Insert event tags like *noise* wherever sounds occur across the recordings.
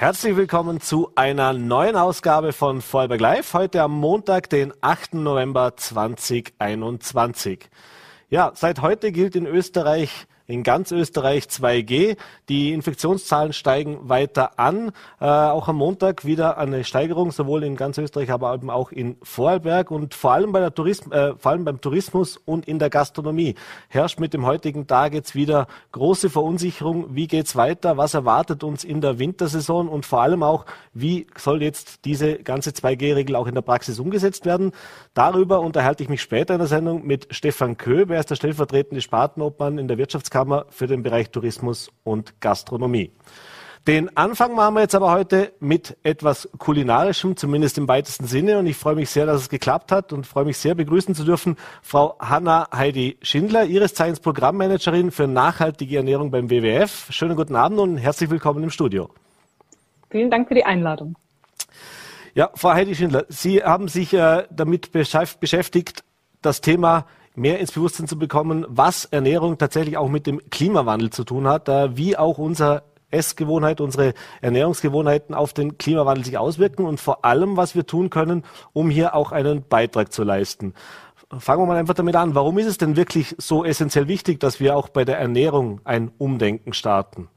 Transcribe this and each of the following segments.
Herzlich willkommen zu einer neuen Ausgabe von Vorarlberg Live, heute am Montag, den 8. November 2021. Ja, seit heute gilt in Österreich in ganz Österreich 2G. Die Infektionszahlen steigen weiter an. Äh, auch am Montag wieder eine Steigerung, sowohl in ganz Österreich, aber eben auch in Vorarlberg. Und vor allem, bei der Tourism äh, vor allem beim Tourismus und in der Gastronomie herrscht mit dem heutigen Tag jetzt wieder große Verunsicherung. Wie geht's weiter? Was erwartet uns in der Wintersaison? Und vor allem auch, wie soll jetzt diese ganze 2G-Regel auch in der Praxis umgesetzt werden? Darüber unterhalte ich mich später in der Sendung mit Stefan Köh. Er ist der stellvertretende Spartenobmann in der Wirtschaftskammer Handelskammer für den Bereich Tourismus und Gastronomie. Den Anfang machen wir jetzt aber heute mit etwas Kulinarischem, zumindest im weitesten Sinne. Und ich freue mich sehr, dass es geklappt hat und freue mich sehr, begrüßen zu dürfen Frau Hanna Heidi Schindler, Ihres Zeichens Programmmanagerin für nachhaltige Ernährung beim WWF. Schönen guten Abend und herzlich willkommen im Studio. Vielen Dank für die Einladung. Ja, Frau Heidi Schindler, Sie haben sich äh, damit beschäftigt, das Thema mehr ins Bewusstsein zu bekommen, was Ernährung tatsächlich auch mit dem Klimawandel zu tun hat, wie auch unser Essgewohnheit, unsere Ernährungsgewohnheiten auf den Klimawandel sich auswirken und vor allem, was wir tun können, um hier auch einen Beitrag zu leisten. Fangen wir mal einfach damit an. Warum ist es denn wirklich so essentiell wichtig, dass wir auch bei der Ernährung ein Umdenken starten?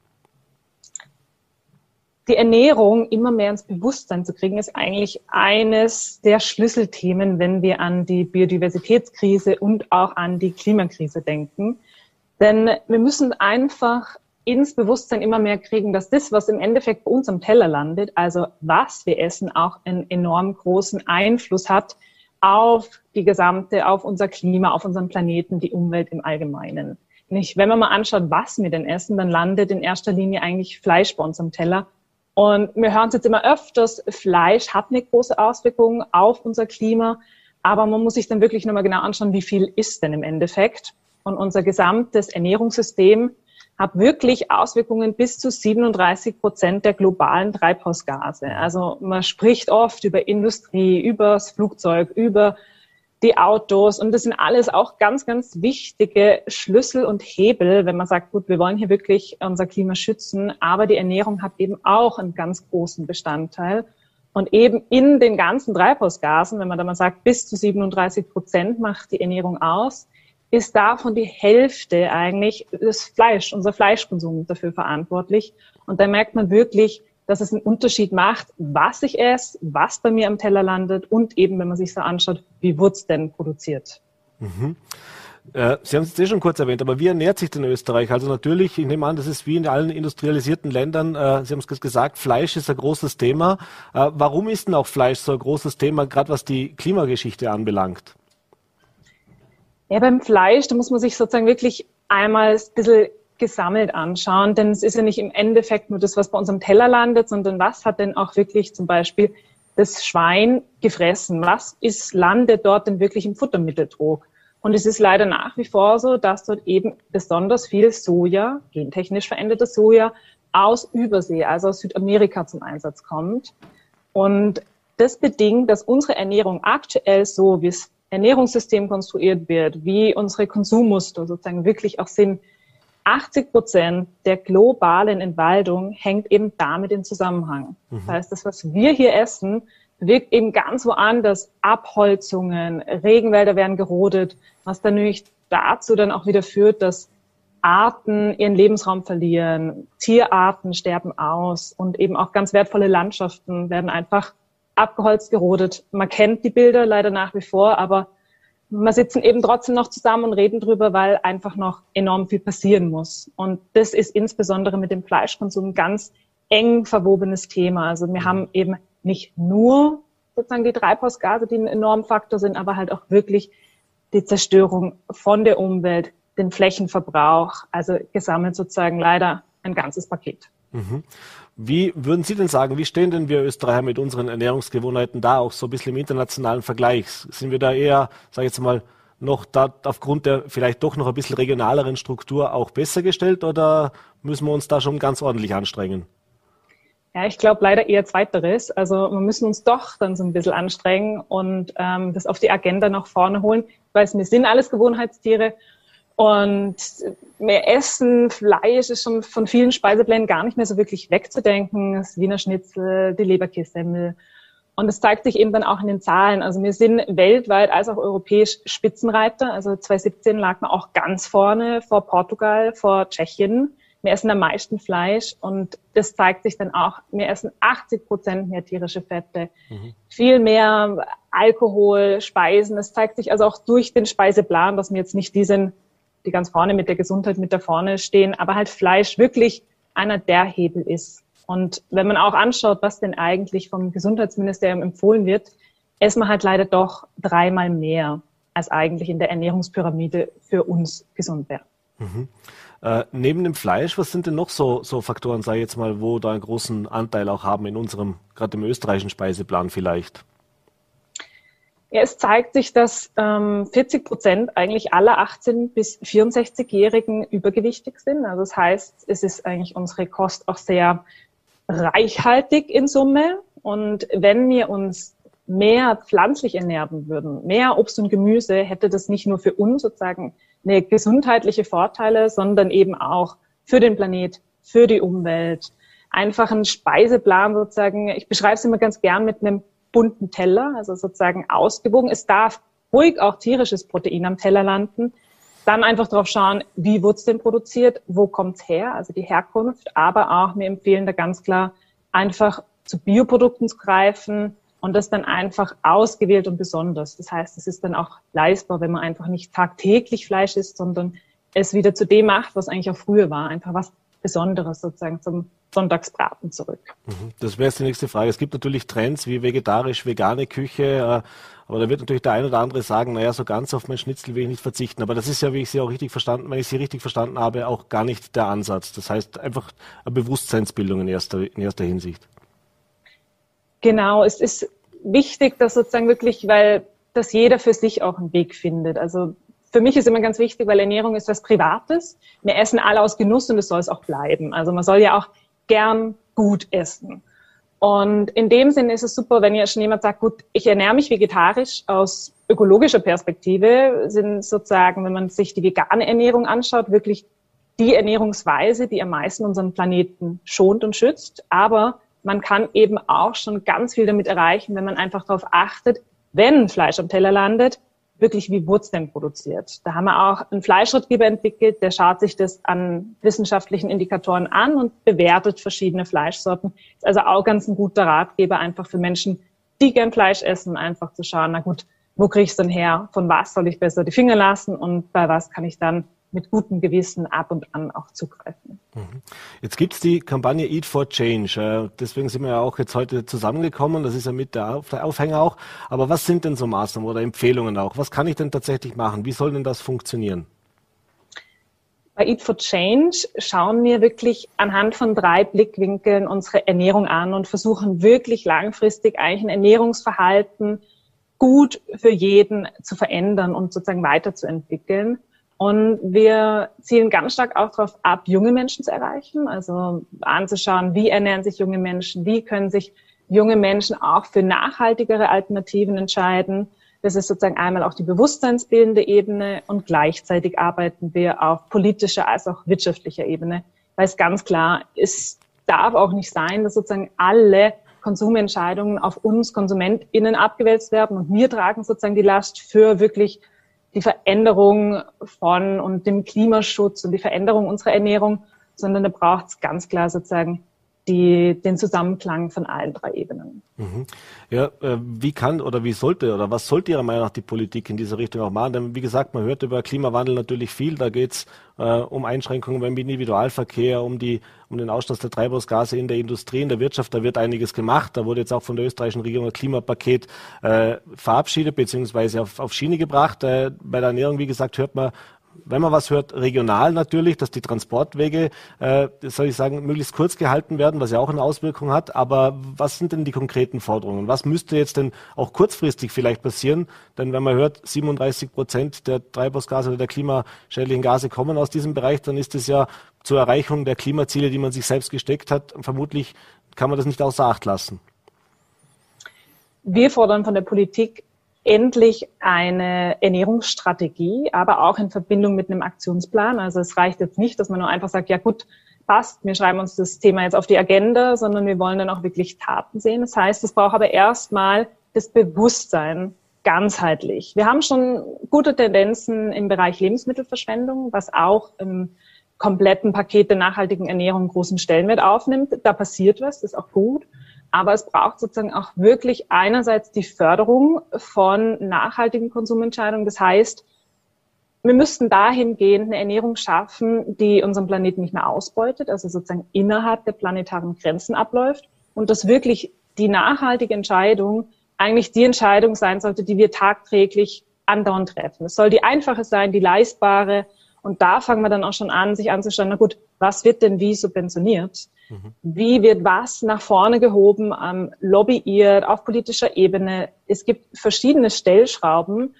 Die Ernährung immer mehr ins Bewusstsein zu kriegen, ist eigentlich eines der Schlüsselthemen, wenn wir an die Biodiversitätskrise und auch an die Klimakrise denken. Denn wir müssen einfach ins Bewusstsein immer mehr kriegen, dass das, was im Endeffekt bei uns am Teller landet, also was wir essen, auch einen enorm großen Einfluss hat auf die gesamte, auf unser Klima, auf unseren Planeten, die Umwelt im Allgemeinen. Nicht, wenn man mal anschaut, was wir denn essen, dann landet in erster Linie eigentlich Fleisch bei uns am Teller und wir hören es jetzt immer öfters, Fleisch hat eine große Auswirkung auf unser Klima, aber man muss sich dann wirklich nochmal genau anschauen, wie viel ist denn im Endeffekt. Und unser gesamtes Ernährungssystem hat wirklich Auswirkungen bis zu 37 Prozent der globalen Treibhausgase. Also man spricht oft über Industrie, über das Flugzeug, über die Autos. Und das sind alles auch ganz, ganz wichtige Schlüssel und Hebel, wenn man sagt, gut, wir wollen hier wirklich unser Klima schützen. Aber die Ernährung hat eben auch einen ganz großen Bestandteil. Und eben in den ganzen Treibhausgasen, wenn man da mal sagt, bis zu 37 Prozent macht die Ernährung aus, ist davon die Hälfte eigentlich das Fleisch, unser Fleischkonsum dafür verantwortlich. Und da merkt man wirklich, dass es einen Unterschied macht, was ich esse, was bei mir am Teller landet und eben, wenn man sich so anschaut, wie wurde es denn produziert. Mhm. Äh, Sie haben es eh schon kurz erwähnt, aber wie ernährt sich denn Österreich? Also natürlich, ich nehme an, das ist wie in allen industrialisierten Ländern, äh, Sie haben es gesagt, Fleisch ist ein großes Thema. Äh, warum ist denn auch Fleisch so ein großes Thema, gerade was die Klimageschichte anbelangt? Ja, beim Fleisch, da muss man sich sozusagen wirklich einmal ein bisschen gesammelt anschauen, denn es ist ja nicht im Endeffekt nur das, was bei unserem Teller landet, sondern was hat denn auch wirklich zum Beispiel das Schwein gefressen? Was ist, landet dort denn wirklich im Futtermitteldruck? Und es ist leider nach wie vor so, dass dort eben besonders viel Soja, gentechnisch verändertes Soja, aus Übersee, also aus Südamerika zum Einsatz kommt. Und das bedingt, dass unsere Ernährung aktuell so, wie das Ernährungssystem konstruiert wird, wie unsere Konsummuster sozusagen wirklich auch sind, 80 Prozent der globalen Entwaldung hängt eben damit in Zusammenhang. Mhm. Das heißt, das, was wir hier essen, wirkt eben ganz woanders. Abholzungen, Regenwälder werden gerodet, was dann nämlich dazu dann auch wieder führt, dass Arten ihren Lebensraum verlieren, Tierarten sterben aus und eben auch ganz wertvolle Landschaften werden einfach abgeholzt, gerodet. Man kennt die Bilder leider nach wie vor, aber wir sitzen eben trotzdem noch zusammen und reden drüber, weil einfach noch enorm viel passieren muss. Und das ist insbesondere mit dem Fleischkonsum ein ganz eng verwobenes Thema. Also wir haben eben nicht nur sozusagen die Treibhausgase, die ein enorm Faktor sind, aber halt auch wirklich die Zerstörung von der Umwelt, den Flächenverbrauch, also gesammelt sozusagen leider ein ganzes Paket. Mhm. Wie würden Sie denn sagen, wie stehen denn wir Österreicher mit unseren Ernährungsgewohnheiten da, auch so ein bisschen im internationalen Vergleich? Sind wir da eher, sage ich jetzt mal, noch da aufgrund der vielleicht doch noch ein bisschen regionaleren Struktur auch besser gestellt oder müssen wir uns da schon ganz ordentlich anstrengen? Ja, ich glaube leider eher zweiteres. Also wir müssen uns doch dann so ein bisschen anstrengen und ähm, das auf die Agenda nach vorne holen, weil wir sind alles Gewohnheitstiere Und wir essen Fleisch ist schon von vielen Speiseplänen gar nicht mehr so wirklich wegzudenken. Das Wiener Schnitzel, die Leberkässemmel. Und es zeigt sich eben dann auch in den Zahlen. Also wir sind weltweit als auch europäisch Spitzenreiter. Also 2017 lag man auch ganz vorne vor Portugal, vor Tschechien. Wir essen am meisten Fleisch und das zeigt sich dann auch. Wir essen 80 Prozent mehr tierische Fette, mhm. viel mehr Alkohol, Speisen. Das zeigt sich also auch durch den Speiseplan, dass wir jetzt nicht die sind, die ganz vorne mit der Gesundheit mit da vorne stehen, aber halt Fleisch wirklich einer der Hebel ist. Und wenn man auch anschaut, was denn eigentlich vom Gesundheitsministerium empfohlen wird, essen wir halt leider doch dreimal mehr, als eigentlich in der Ernährungspyramide für uns gesund wäre. Mhm. Äh, neben dem Fleisch, was sind denn noch so, so Faktoren, ich jetzt mal, wo da einen großen Anteil auch haben in unserem, gerade im österreichischen Speiseplan vielleicht? Ja, es zeigt sich, dass ähm, 40 Prozent eigentlich aller 18- bis 64-Jährigen übergewichtig sind. Also das heißt, es ist eigentlich unsere Kost auch sehr reichhaltig in Summe. Und wenn wir uns mehr pflanzlich ernähren würden, mehr Obst und Gemüse, hätte das nicht nur für uns sozusagen eine gesundheitliche Vorteile, sondern eben auch für den Planet, für die Umwelt. Einfach ein Speiseplan sozusagen. Ich beschreibe es immer ganz gern mit einem bunten Teller, also sozusagen ausgewogen. Es darf ruhig auch tierisches Protein am Teller landen. Dann einfach drauf schauen, wie wurde es denn produziert, wo kommt es her, also die Herkunft. Aber auch, wir empfehlen da ganz klar, einfach zu Bioprodukten zu greifen und das dann einfach ausgewählt und besonders. Das heißt, es ist dann auch leistbar, wenn man einfach nicht tagtäglich Fleisch isst, sondern es wieder zu dem macht, was eigentlich auch früher war. Einfach was Besonderes sozusagen zum Sonntagsbraten zurück. Mhm. Das wäre jetzt die nächste Frage. Es gibt natürlich Trends wie vegetarisch, vegane Küche, äh, aber da wird natürlich der ein oder andere sagen, naja, so ganz auf mein Schnitzel will ich nicht verzichten. Aber das ist ja, wie ich Sie auch richtig verstanden, wenn ich Sie richtig verstanden habe, auch gar nicht der Ansatz. Das heißt einfach eine Bewusstseinsbildung in erster, in erster Hinsicht. Genau, es ist wichtig, dass sozusagen wirklich, weil dass jeder für sich auch einen Weg findet. Also für mich ist immer ganz wichtig, weil Ernährung ist was Privates. Wir essen alle aus Genuss und es soll es auch bleiben. Also man soll ja auch gern gut essen. Und in dem Sinne ist es super, wenn ihr schon jemand sagt, gut, ich ernähre mich vegetarisch aus ökologischer Perspektive, sind sozusagen, wenn man sich die vegane Ernährung anschaut, wirklich die Ernährungsweise, die am meisten unseren Planeten schont und schützt. Aber man kann eben auch schon ganz viel damit erreichen, wenn man einfach darauf achtet, wenn Fleisch am Teller landet, wirklich, wie denn produziert? Da haben wir auch einen Fleischratgeber entwickelt, der schaut sich das an wissenschaftlichen Indikatoren an und bewertet verschiedene Fleischsorten. Ist also auch ganz ein guter Ratgeber einfach für Menschen, die gern Fleisch essen, einfach zu schauen, na gut, wo kriege ich es denn her? Von was soll ich besser die Finger lassen und bei was kann ich dann mit gutem Gewissen ab und an auch zugreifen. Mhm. Jetzt gibt es die Kampagne Eat for Change. Äh, deswegen sind wir ja auch jetzt heute zusammengekommen. Das ist ja mit der Aufhänger auch. Aber was sind denn so Maßnahmen oder Empfehlungen auch? Was kann ich denn tatsächlich machen? Wie soll denn das funktionieren? Bei Eat for Change schauen wir wirklich anhand von drei Blickwinkeln unsere Ernährung an und versuchen wirklich langfristig eigentlich ein Ernährungsverhalten gut für jeden zu verändern und sozusagen weiterzuentwickeln. Und wir zielen ganz stark auch darauf ab, junge Menschen zu erreichen, also anzuschauen, wie ernähren sich junge Menschen, wie können sich junge Menschen auch für nachhaltigere Alternativen entscheiden. Das ist sozusagen einmal auch die bewusstseinsbildende Ebene und gleichzeitig arbeiten wir auf politischer als auch wirtschaftlicher Ebene, weil es ganz klar ist, darf auch nicht sein, dass sozusagen alle Konsumentscheidungen auf uns KonsumentInnen abgewälzt werden und wir tragen sozusagen die Last für wirklich die Veränderung von und dem Klimaschutz und die Veränderung unserer Ernährung, sondern da braucht es ganz klar sozusagen die, den Zusammenklang von allen drei Ebenen. Mhm. Ja, äh, wie kann oder wie sollte oder was sollte Ihrer Meinung nach die Politik in diese Richtung auch machen? Denn wie gesagt, man hört über Klimawandel natürlich viel. Da geht es äh, um Einschränkungen beim Individualverkehr, um die um den Ausstoß der Treibhausgase in der Industrie, in der Wirtschaft. Da wird einiges gemacht. Da wurde jetzt auch von der österreichischen Regierung ein Klimapaket äh, verabschiedet bzw. Auf, auf Schiene gebracht. Äh, bei der Ernährung, wie gesagt, hört man wenn man was hört, regional natürlich, dass die Transportwege, äh, soll ich sagen, möglichst kurz gehalten werden, was ja auch eine Auswirkung hat. Aber was sind denn die konkreten Forderungen? Was müsste jetzt denn auch kurzfristig vielleicht passieren? Denn wenn man hört, 37 Prozent der Treibhausgase oder der klimaschädlichen Gase kommen aus diesem Bereich, dann ist es ja zur Erreichung der Klimaziele, die man sich selbst gesteckt hat, vermutlich kann man das nicht außer Acht lassen. Wir fordern von der Politik endlich eine Ernährungsstrategie, aber auch in Verbindung mit einem Aktionsplan. Also es reicht jetzt nicht, dass man nur einfach sagt, ja gut, passt, wir schreiben uns das Thema jetzt auf die Agenda, sondern wir wollen dann auch wirklich Taten sehen. Das heißt, es braucht aber erstmal das Bewusstsein ganzheitlich. Wir haben schon gute Tendenzen im Bereich Lebensmittelverschwendung, was auch im kompletten Paket der nachhaltigen Ernährung großen Stellenwert aufnimmt. Da passiert was, das ist auch gut. Aber es braucht sozusagen auch wirklich einerseits die Förderung von nachhaltigen Konsumentscheidungen. Das heißt, wir müssten dahingehend eine Ernährung schaffen, die unseren Planeten nicht mehr ausbeutet, also sozusagen innerhalb der planetaren Grenzen abläuft und dass wirklich die nachhaltige Entscheidung eigentlich die Entscheidung sein sollte, die wir tagtäglich andauernd treffen. Es soll die einfache sein, die leistbare. Und da fangen wir dann auch schon an, sich anzuschauen, na gut, was wird denn wie subventioniert? Mhm. Wie wird was nach vorne gehoben, ähm, lobbyiert auf politischer Ebene? Es gibt verschiedene Stellschrauben.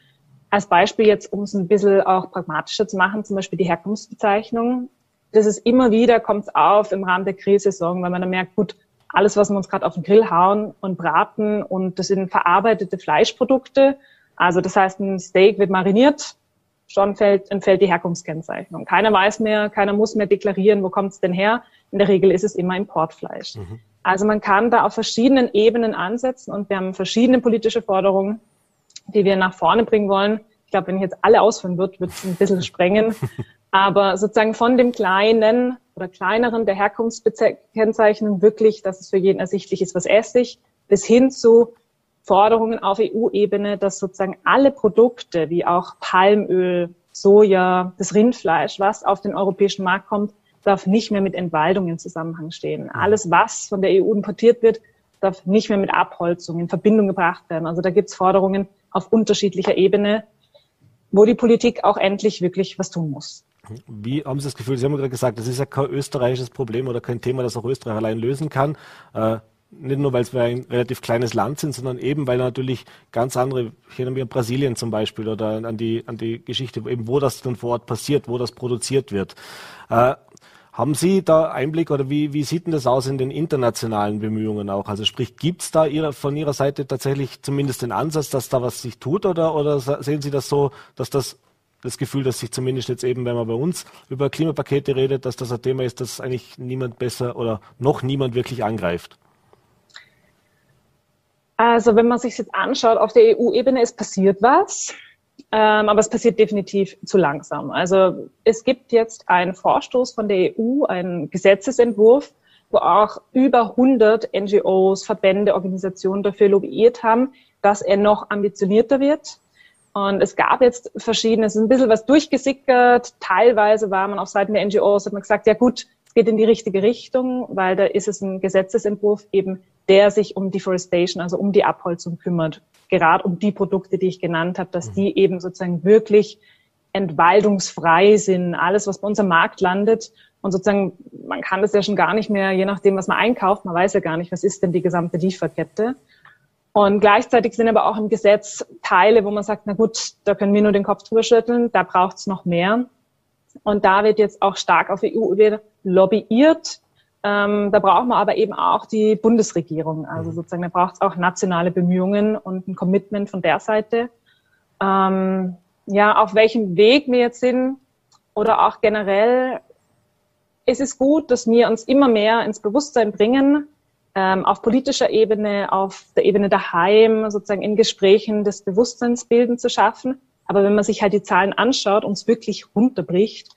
Als Beispiel jetzt, um es ein bisschen auch pragmatischer zu machen, zum Beispiel die Herkunftsbezeichnung. Das ist immer wieder, kommt es auf im Rahmen der Grillsaison, weil man dann merkt, gut, alles, was wir uns gerade auf den Grill hauen und braten und das sind verarbeitete Fleischprodukte. Also das heißt, ein Steak wird mariniert, schon fällt, entfällt die Herkunftskennzeichnung. Keiner weiß mehr, keiner muss mehr deklarieren, wo kommt es denn her. In der Regel ist es immer Importfleisch. Mhm. Also man kann da auf verschiedenen Ebenen ansetzen und wir haben verschiedene politische Forderungen, die wir nach vorne bringen wollen. Ich glaube, wenn ich jetzt alle ausführen würde, würde es ein bisschen *laughs* sprengen. Aber sozusagen von dem kleinen oder kleineren der Herkunftskennzeichnung wirklich, dass es für jeden ersichtlich ist, was esse ich, bis hin zu Forderungen auf EU-Ebene, dass sozusagen alle Produkte wie auch Palmöl, Soja, das Rindfleisch, was auf den europäischen Markt kommt, darf nicht mehr mit Entwaldung in Zusammenhang stehen. Alles, was von der EU importiert wird, darf nicht mehr mit Abholzung in Verbindung gebracht werden. Also da gibt es Forderungen auf unterschiedlicher Ebene, wo die Politik auch endlich wirklich was tun muss. Wie haben Sie das Gefühl, Sie haben gerade gesagt, das ist ja kein österreichisches Problem oder kein Thema, das auch Österreich allein lösen kann. Äh, nicht nur, weil wir ein relativ kleines Land sind, sondern eben, weil natürlich ganz andere, ich erinnere mich an Brasilien zum Beispiel oder an die, an die Geschichte, eben wo das dann vor Ort passiert, wo das produziert wird. Äh, haben Sie da Einblick oder wie, wie sieht denn das aus in den internationalen Bemühungen auch? Also sprich, gibt es da ihrer, von Ihrer Seite tatsächlich zumindest den Ansatz, dass da was sich tut oder, oder sehen Sie das so, dass das das Gefühl, dass sich zumindest jetzt eben, wenn man bei uns über Klimapakete redet, dass das ein Thema ist, das eigentlich niemand besser oder noch niemand wirklich angreift. Also wenn man sich jetzt anschaut auf der EU-Ebene, es passiert was, ähm, aber es passiert definitiv zu langsam. Also es gibt jetzt einen Vorstoß von der EU, einen Gesetzesentwurf, wo auch über 100 NGOs, Verbände, Organisationen dafür lobbyiert haben, dass er noch ambitionierter wird. Und es gab jetzt verschiedene, es ist ein bisschen was durchgesickert. Teilweise war man auf Seiten der NGOs, hat man gesagt, ja gut, es geht in die richtige Richtung, weil da ist es ein Gesetzesentwurf eben, der sich um Deforestation, also um die Abholzung kümmert. Gerade um die Produkte, die ich genannt habe, dass die eben sozusagen wirklich entwaldungsfrei sind. Alles, was bei uns am Markt landet. Und sozusagen, man kann das ja schon gar nicht mehr, je nachdem, was man einkauft, man weiß ja gar nicht, was ist denn die gesamte Lieferkette. Und gleichzeitig sind aber auch im Gesetz Teile, wo man sagt, na gut, da können wir nur den Kopf drüber schütteln, da braucht es noch mehr. Und da wird jetzt auch stark auf EU-Ebene lobbyiert. Ähm, da braucht man aber eben auch die Bundesregierung. Also mhm. sozusagen, da braucht es auch nationale Bemühungen und ein Commitment von der Seite. Ähm, ja, auf welchem Weg wir jetzt sind oder auch generell, ist es gut, dass wir uns immer mehr ins Bewusstsein bringen, ähm, auf politischer Ebene, auf der Ebene daheim, sozusagen in Gesprächen des Bewusstseinsbilden zu schaffen. Aber wenn man sich halt die Zahlen anschaut und es wirklich runterbricht,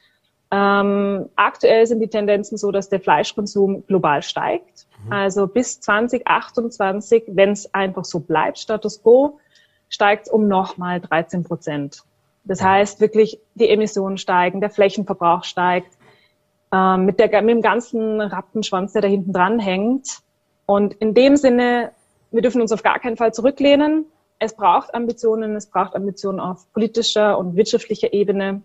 ähm, aktuell sind die Tendenzen so, dass der Fleischkonsum global steigt. Mhm. Also bis 2028, wenn es einfach so bleibt, Status quo, steigt es um nochmal 13 Prozent. Das heißt wirklich, die Emissionen steigen, der Flächenverbrauch steigt. Ähm, mit, der, mit dem ganzen Rattenschwanz, der da hinten dran hängt, und in dem Sinne, wir dürfen uns auf gar keinen Fall zurücklehnen. Es braucht Ambitionen, es braucht Ambitionen auf politischer und wirtschaftlicher Ebene.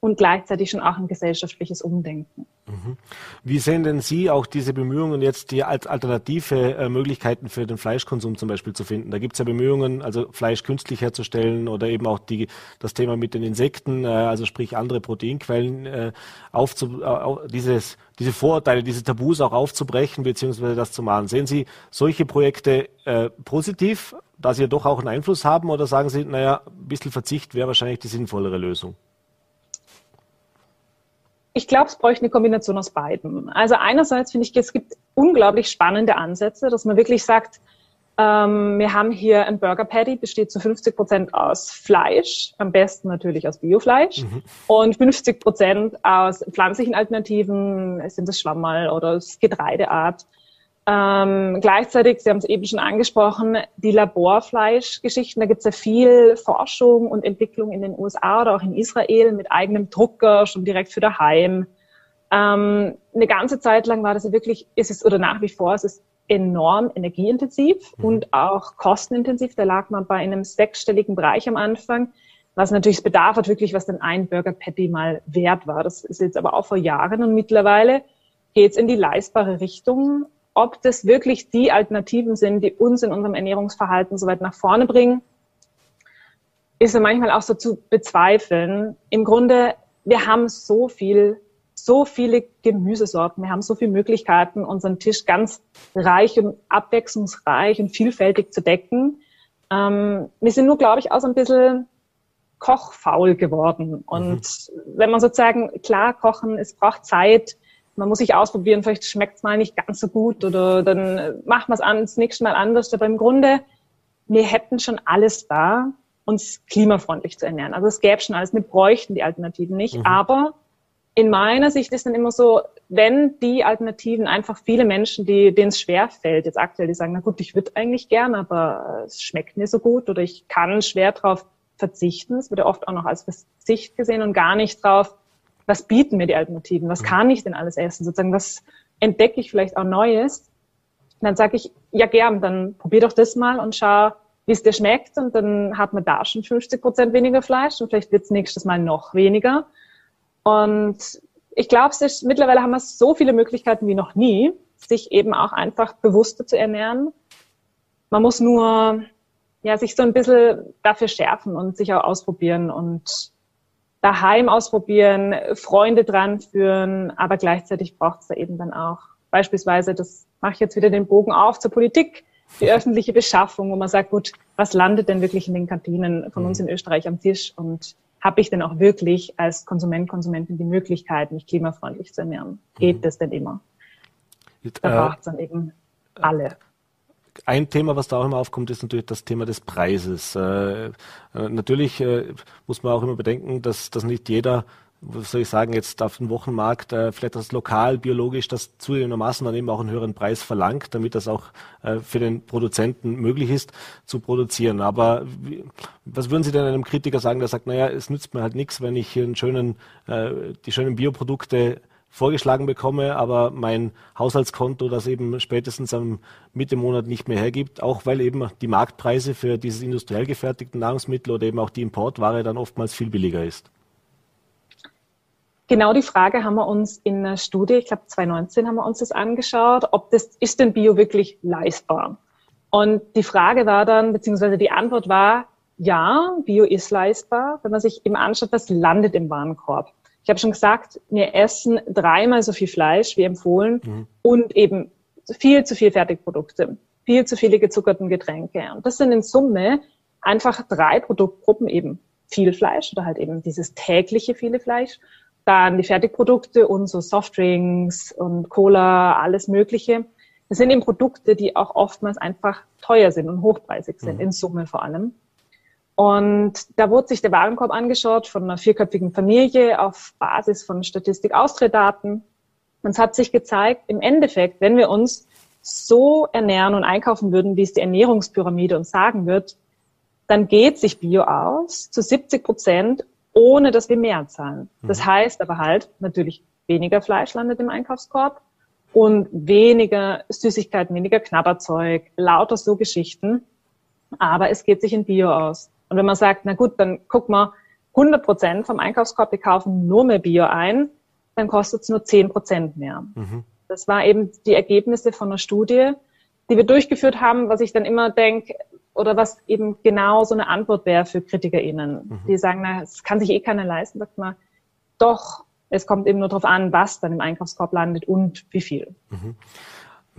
Und gleichzeitig schon auch ein gesellschaftliches Umdenken. Mhm. Wie sehen denn Sie auch diese Bemühungen jetzt, die als alternative äh, Möglichkeiten für den Fleischkonsum zum Beispiel zu finden? Da gibt es ja Bemühungen, also Fleisch künstlich herzustellen oder eben auch die, das Thema mit den Insekten, äh, also sprich andere Proteinquellen, äh, aufzu, äh, dieses, diese Vorurteile, diese Tabus auch aufzubrechen beziehungsweise das zu machen. Sehen Sie solche Projekte äh, positiv, da sie ja doch auch einen Einfluss haben oder sagen Sie, naja, ein bisschen Verzicht wäre wahrscheinlich die sinnvollere Lösung? Ich glaube, es bräuchte eine Kombination aus beiden. Also einerseits finde ich, es gibt unglaublich spannende Ansätze, dass man wirklich sagt, ähm, wir haben hier ein Burger Patty, besteht zu 50 Prozent aus Fleisch, am besten natürlich aus Biofleisch mhm. und 50 Prozent aus pflanzlichen Alternativen, sind das Schwammerl oder das Getreideart. Ähm, gleichzeitig, Sie haben es eben schon angesprochen, die Laborfleischgeschichten, da gibt es ja viel Forschung und Entwicklung in den USA oder auch in Israel mit eigenem Drucker, schon direkt für daheim. Ähm, eine ganze Zeit lang war das ja wirklich, ist es oder nach wie vor, es ist enorm energieintensiv mhm. und auch kostenintensiv. Da lag man bei einem sechsstelligen Bereich am Anfang, was natürlich das Bedarf hat, wirklich, was dann ein Burger Patty mal wert war. Das ist jetzt aber auch vor Jahren und mittlerweile geht es in die leistbare Richtung ob das wirklich die Alternativen sind, die uns in unserem Ernährungsverhalten so weit nach vorne bringen, ist ja manchmal auch so zu bezweifeln. Im Grunde, wir haben so viel, so viele Gemüsesorten, wir haben so viele Möglichkeiten, unseren Tisch ganz reich und abwechslungsreich und vielfältig zu decken. Ähm, wir sind nur, glaube ich, auch so ein bisschen kochfaul geworden. Und mhm. wenn man sozusagen, klar, kochen, es braucht Zeit, man muss sich ausprobieren, vielleicht schmeckt es mal nicht ganz so gut oder dann machen wir es das nächste Mal anders. Aber im Grunde, wir hätten schon alles da, uns klimafreundlich zu ernähren. Also es gäbe schon alles, wir bräuchten die Alternativen nicht. Mhm. Aber in meiner Sicht ist dann immer so, wenn die Alternativen einfach viele Menschen, die, denen es schwer fällt, jetzt aktuell, die sagen, na gut, ich würde eigentlich gern, aber es schmeckt mir so gut oder ich kann schwer drauf verzichten. Es wird ja oft auch noch als Verzicht gesehen und gar nicht drauf, was bieten mir die Alternativen? Was kann ich denn alles essen? Sozusagen, was entdecke ich vielleicht auch Neues? Und dann sage ich, ja gern, dann probier doch das mal und schau, wie es dir schmeckt. Und dann hat man da schon 50 Prozent weniger Fleisch und vielleicht wird es nächstes Mal noch weniger. Und ich glaube, mittlerweile haben wir so viele Möglichkeiten wie noch nie, sich eben auch einfach bewusster zu ernähren. Man muss nur ja, sich so ein bisschen dafür schärfen und sich auch ausprobieren und daheim ausprobieren, Freunde dran führen, aber gleichzeitig braucht es da eben dann auch beispielsweise, das mache ich jetzt wieder den Bogen auf zur Politik, die öffentliche Beschaffung, wo man sagt, gut, was landet denn wirklich in den Kantinen von uns mhm. in Österreich am Tisch und habe ich denn auch wirklich als Konsument, Konsumentin die Möglichkeit, mich klimafreundlich zu ernähren? Geht mhm. das denn immer? Da äh, braucht es dann eben alle ein Thema, was da auch immer aufkommt, ist natürlich das Thema des Preises. Äh, äh, natürlich äh, muss man auch immer bedenken, dass, dass nicht jeder was soll ich sagen, jetzt auf dem Wochenmarkt äh, vielleicht das lokal, biologisch, das zugegebenermaßen dann eben auch einen höheren Preis verlangt, damit das auch äh, für den Produzenten möglich ist, zu produzieren. Aber wie, was würden Sie denn einem Kritiker sagen, der sagt, naja, es nützt mir halt nichts, wenn ich einen schönen, äh, die schönen Bioprodukte vorgeschlagen bekomme, aber mein Haushaltskonto das eben spätestens am Mitte Monat nicht mehr hergibt, auch weil eben die Marktpreise für dieses industriell gefertigte Nahrungsmittel oder eben auch die Importware dann oftmals viel billiger ist. Genau die Frage haben wir uns in einer Studie, ich glaube 2019 haben wir uns das angeschaut, ob das ist denn Bio wirklich leistbar? Und die Frage war dann, beziehungsweise die Antwort war, ja, Bio ist leistbar, wenn man sich eben anschaut, was landet im Warenkorb. Ich habe schon gesagt, wir essen dreimal so viel Fleisch wie empfohlen mhm. und eben viel zu viel Fertigprodukte, viel zu viele gezuckerten Getränke. Und das sind in Summe einfach drei Produktgruppen eben viel Fleisch oder halt eben dieses tägliche viele Fleisch, dann die Fertigprodukte und so Softdrinks und Cola, alles Mögliche. Das sind eben Produkte, die auch oftmals einfach teuer sind und hochpreisig sind, mhm. in Summe vor allem. Und da wurde sich der Warenkorb angeschaut von einer vierköpfigen Familie auf Basis von Statistik Austria-Daten. Und es hat sich gezeigt, im Endeffekt, wenn wir uns so ernähren und einkaufen würden, wie es die Ernährungspyramide uns sagen wird, dann geht sich Bio aus zu 70 Prozent, ohne dass wir mehr zahlen. Das mhm. heißt aber halt natürlich weniger Fleisch landet im Einkaufskorb und weniger Süßigkeiten, weniger Knabberzeug, lauter so Geschichten. Aber es geht sich in Bio aus. Und wenn man sagt, na gut, dann guck mal, 100 Prozent vom Einkaufskorb, wir kaufen nur mehr Bio ein, dann kostet es nur 10 Prozent mehr. Mhm. Das war eben die Ergebnisse von einer Studie, die wir durchgeführt haben, was ich dann immer denke, oder was eben genau so eine Antwort wäre für KritikerInnen, mhm. die sagen, na, es kann sich eh keiner leisten, sagt man, doch, es kommt eben nur darauf an, was dann im Einkaufskorb landet und wie viel. Mhm.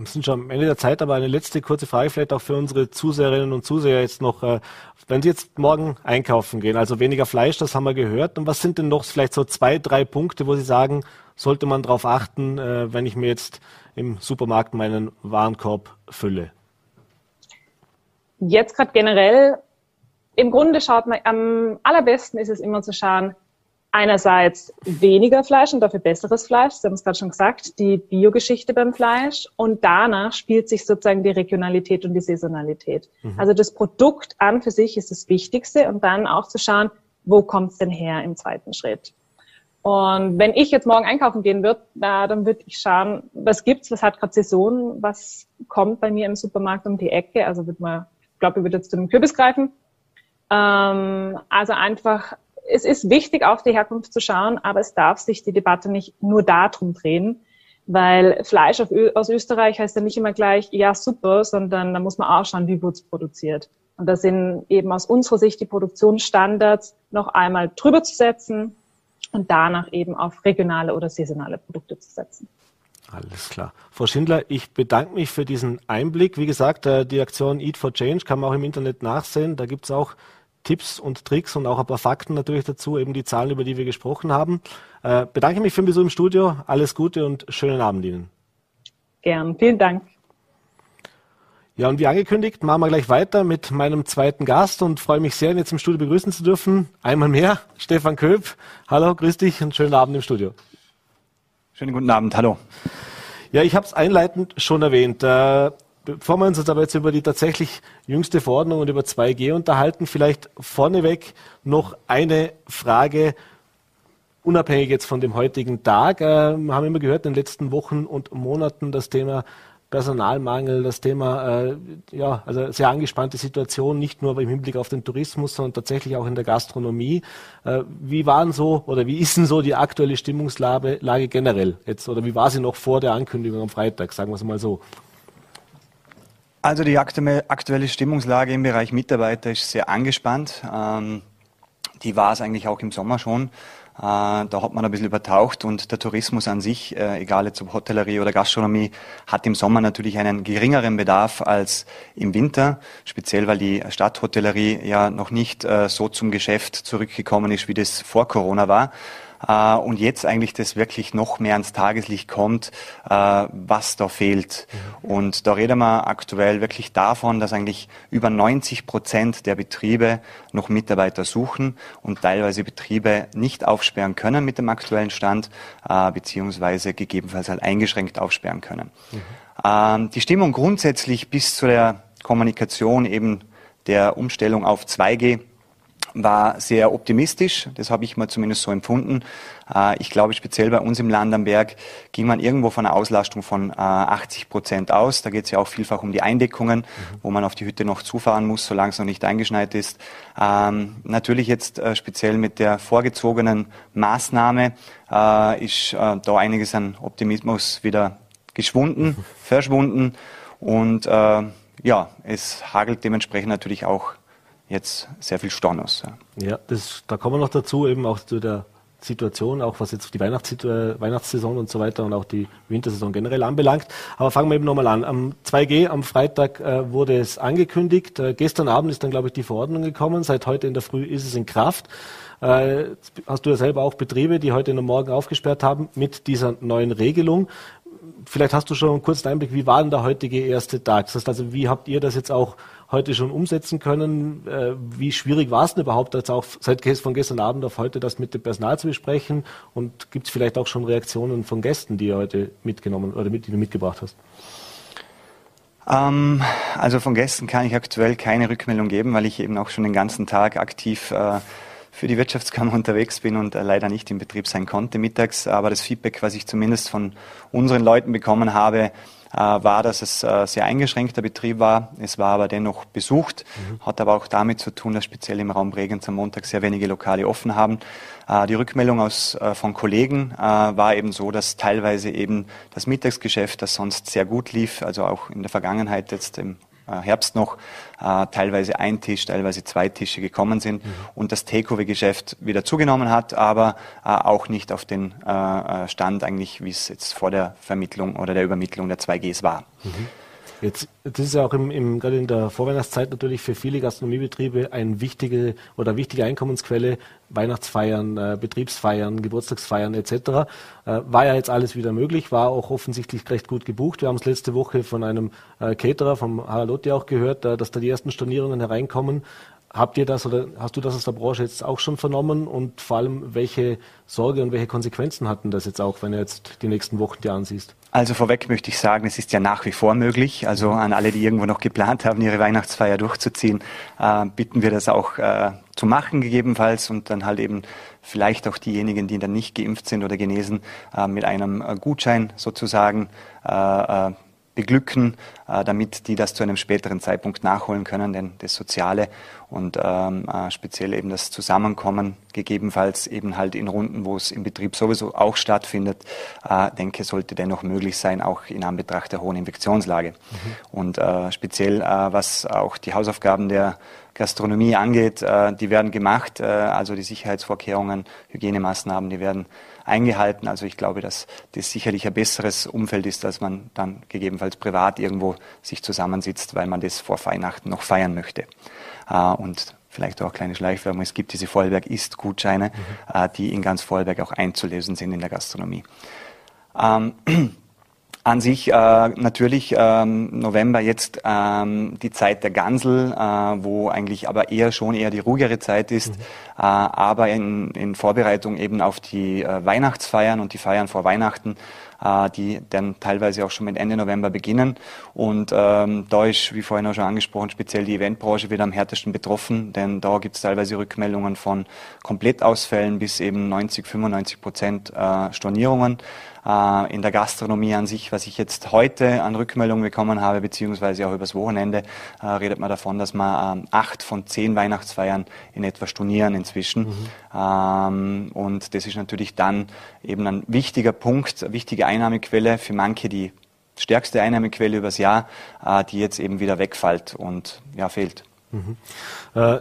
Wir sind schon am Ende der Zeit, aber eine letzte kurze Frage vielleicht auch für unsere Zuseherinnen und Zuseher jetzt noch. Äh, wenn Sie jetzt morgen einkaufen gehen, also weniger Fleisch, das haben wir gehört. Und was sind denn noch vielleicht so zwei, drei Punkte, wo Sie sagen, sollte man darauf achten, äh, wenn ich mir jetzt im Supermarkt meinen Warenkorb fülle? Jetzt gerade generell, im Grunde schaut man, am allerbesten ist es immer zu schauen, einerseits weniger Fleisch und dafür besseres Fleisch, Sie haben es gerade schon gesagt, die Biogeschichte beim Fleisch und danach spielt sich sozusagen die Regionalität und die Saisonalität. Mhm. Also das Produkt an für sich ist das Wichtigste und dann auch zu schauen, wo kommt es denn her im zweiten Schritt. Und wenn ich jetzt morgen einkaufen gehen würde, dann würde ich schauen, was gibt's, was hat gerade Saison, was kommt bei mir im Supermarkt um die Ecke. Also würde man, ich glaube, ich würde jetzt zu einem Kürbis greifen. Ähm, also einfach, es ist wichtig, auf die Herkunft zu schauen, aber es darf sich die Debatte nicht nur darum drehen, weil Fleisch aus Österreich heißt ja nicht immer gleich, ja super, sondern da muss man auch schauen, wie wurde es produziert. Und da sind eben aus unserer Sicht die Produktionsstandards noch einmal drüber zu setzen, und danach eben auf regionale oder saisonale Produkte zu setzen. Alles klar. Frau Schindler, ich bedanke mich für diesen Einblick. Wie gesagt, äh, die Aktion Eat for Change kann man auch im Internet nachsehen. Da gibt es auch Tipps und Tricks und auch ein paar Fakten natürlich dazu, eben die Zahlen, über die wir gesprochen haben. Äh, bedanke mich für den Besuch im Studio. Alles Gute und schönen Abend Ihnen. Gern. Vielen Dank. Ja, und wie angekündigt, machen wir gleich weiter mit meinem zweiten Gast und freue mich sehr, ihn jetzt im Studio begrüßen zu dürfen. Einmal mehr, Stefan Köp. Hallo, grüß dich und schönen Abend im Studio. Schönen guten Abend, hallo. Ja, ich habe es einleitend schon erwähnt. Äh, bevor wir uns jetzt aber jetzt über die tatsächlich jüngste Verordnung und über 2G unterhalten, vielleicht vorneweg noch eine Frage, unabhängig jetzt von dem heutigen Tag. Äh, wir haben immer gehört in den letzten Wochen und Monaten das Thema Personalmangel, das Thema, äh, ja, also sehr angespannte Situation, nicht nur im Hinblick auf den Tourismus, sondern tatsächlich auch in der Gastronomie. Äh, wie waren so oder wie ist denn so die aktuelle Stimmungslage Lage generell jetzt oder wie war sie noch vor der Ankündigung am Freitag, sagen wir es mal so? Also die aktuelle Stimmungslage im Bereich Mitarbeiter ist sehr angespannt. Ähm, die war es eigentlich auch im Sommer schon. Äh, da hat man ein bisschen übertaucht und der Tourismus an sich, äh, egal jetzt ob Hotellerie oder Gastronomie, hat im Sommer natürlich einen geringeren Bedarf als im Winter, speziell weil die Stadthotellerie ja noch nicht äh, so zum Geschäft zurückgekommen ist, wie das vor Corona war äh, und jetzt eigentlich das wirklich noch mehr ans Tageslicht kommt, äh, was da fehlt. Mhm. Und da reden wir aktuell wirklich davon, dass eigentlich über 90 Prozent der Betriebe noch Mitarbeiter suchen und teilweise Betriebe nicht aufsperren können mit dem aktuellen Stand, äh, beziehungsweise gegebenenfalls halt eingeschränkt aufsperren können. Mhm. Ähm, die Stimmung grundsätzlich bis zu der Kommunikation eben der Umstellung auf 2G war sehr optimistisch. Das habe ich mal zumindest so empfunden. Äh, ich glaube, speziell bei uns im Land am Berg ging man irgendwo von einer Auslastung von 80 äh, Prozent aus. Da geht es ja auch vielfach um die Eindeckungen, mhm. wo man auf die Hütte noch zufahren muss, solange es noch nicht eingeschneit ist. Ähm, natürlich jetzt äh, speziell mit der vorgezogenen Maßnahme ist da einiges an Optimismus wieder geschwunden, *laughs* verschwunden. Und ja, es hagelt dementsprechend natürlich auch jetzt sehr viel Stornos. Ja, ja das, da kommen wir noch dazu, eben auch zu der Situation, auch was jetzt die Weihnachts äh, Weihnachtssaison und so weiter und auch die Wintersaison generell anbelangt. Aber fangen wir eben nochmal an. Am 2G am Freitag äh, wurde es angekündigt. Äh, gestern Abend ist dann, glaube ich, die Verordnung gekommen. Seit heute in der Früh ist es in Kraft. Äh, hast du ja selber auch Betriebe, die heute in der Morgen aufgesperrt haben mit dieser neuen Regelung. Vielleicht hast du schon einen kurzen Einblick, wie war denn der heutige erste Tag? Das heißt also, wie habt ihr das jetzt auch heute schon umsetzen können. Äh, wie schwierig war es denn überhaupt, jetzt auch seit von gestern Abend auf heute das mit dem Personal zu besprechen? Und gibt es vielleicht auch schon Reaktionen von Gästen, die ihr heute mitgenommen oder mit, die du mitgebracht hast? Ähm, also von Gästen kann ich aktuell keine Rückmeldung geben, weil ich eben auch schon den ganzen Tag aktiv äh, für die Wirtschaftskammer *laughs* unterwegs bin und äh, leider nicht im Betrieb sein konnte mittags. Aber das Feedback, was ich zumindest von unseren Leuten bekommen habe, war, dass es äh, sehr eingeschränkter Betrieb war. Es war aber dennoch besucht, mhm. hat aber auch damit zu tun, dass speziell im Raum Bregenz am Montag sehr wenige Lokale offen haben. Äh, die Rückmeldung aus, äh, von Kollegen äh, war eben so, dass teilweise eben das Mittagsgeschäft, das sonst sehr gut lief, also auch in der Vergangenheit jetzt im äh, Herbst noch äh, teilweise ein Tisch, teilweise zwei Tische gekommen sind mhm. und das Takeaway-Geschäft wieder zugenommen hat, aber äh, auch nicht auf den Stand eigentlich, wie es jetzt vor der Vermittlung oder der Übermittlung der 2Gs war. Mhm. Jetzt, das ist ja auch im, im, gerade in der Vorweihnachtszeit natürlich für viele Gastronomiebetriebe eine wichtige oder wichtige Einkommensquelle. Weihnachtsfeiern, äh, Betriebsfeiern, Geburtstagsfeiern etc. Äh, war ja jetzt alles wieder möglich, war auch offensichtlich recht gut gebucht. Wir haben es letzte Woche von einem äh, Caterer, vom Haralotti auch gehört, äh, dass da die ersten Stornierungen hereinkommen. Habt ihr das oder hast du das aus der Branche jetzt auch schon vernommen und vor allem welche Sorge und welche Konsequenzen hatten das jetzt auch, wenn du jetzt die nächsten Wochen dir ansiehst? Also vorweg möchte ich sagen, es ist ja nach wie vor möglich. Also an alle, die irgendwo noch geplant haben, ihre Weihnachtsfeier durchzuziehen, äh, bitten wir das auch äh, zu machen gegebenenfalls und dann halt eben vielleicht auch diejenigen, die dann nicht geimpft sind oder genesen, äh, mit einem äh, Gutschein sozusagen äh, äh, beglücken, äh, damit die das zu einem späteren Zeitpunkt nachholen können, denn das Soziale und ähm, äh, speziell eben das Zusammenkommen, gegebenenfalls eben halt in Runden, wo es im Betrieb sowieso auch stattfindet, äh, denke, sollte dennoch möglich sein, auch in Anbetracht der hohen Infektionslage. Mhm. Und äh, speziell, äh, was auch die Hausaufgaben der Gastronomie angeht, die werden gemacht, also die Sicherheitsvorkehrungen, Hygienemaßnahmen, die werden eingehalten. Also ich glaube, dass das sicherlich ein besseres Umfeld ist, als man dann gegebenenfalls privat irgendwo sich zusammensitzt, weil man das vor Weihnachten noch feiern möchte. Äh, und vielleicht auch eine kleine Schleichwerbung, es gibt diese Vorarlberg ist Gutscheine, mhm. Äh, die in ganz Vorarlberg auch einzulösen sind in der Gastronomie. Ähm, *clears throat* an sich äh, natürlich ähm, November jetzt ähm, die Zeit der Gansel, äh, wo eigentlich aber eher schon eher die ruhigere Zeit ist, mhm. äh, aber in, in Vorbereitung eben auf die äh, Weihnachtsfeiern und die Feiern vor Weihnachten äh, die dann teilweise auch schon mit Ende November beginnen. Und ähm, da ist, wie vorhin auch schon angesprochen, speziell die Eventbranche wieder am härtesten betroffen, denn da gibt es teilweise Rückmeldungen von Komplettausfällen bis eben 90, 95 Prozent äh, Stornierungen. Äh, in der Gastronomie an sich, was ich jetzt heute an Rückmeldungen bekommen habe, beziehungsweise auch übers Wochenende, äh, redet man davon, dass man ähm, acht von zehn Weihnachtsfeiern in etwa stornieren inzwischen. Mhm. Ähm, und das ist natürlich dann eben ein wichtiger Punkt, wichtige Einnahmequelle für manche, die stärkste Einnahmequelle übers Jahr, äh, die jetzt eben wieder wegfällt und ja, fehlt. Mhm. Äh,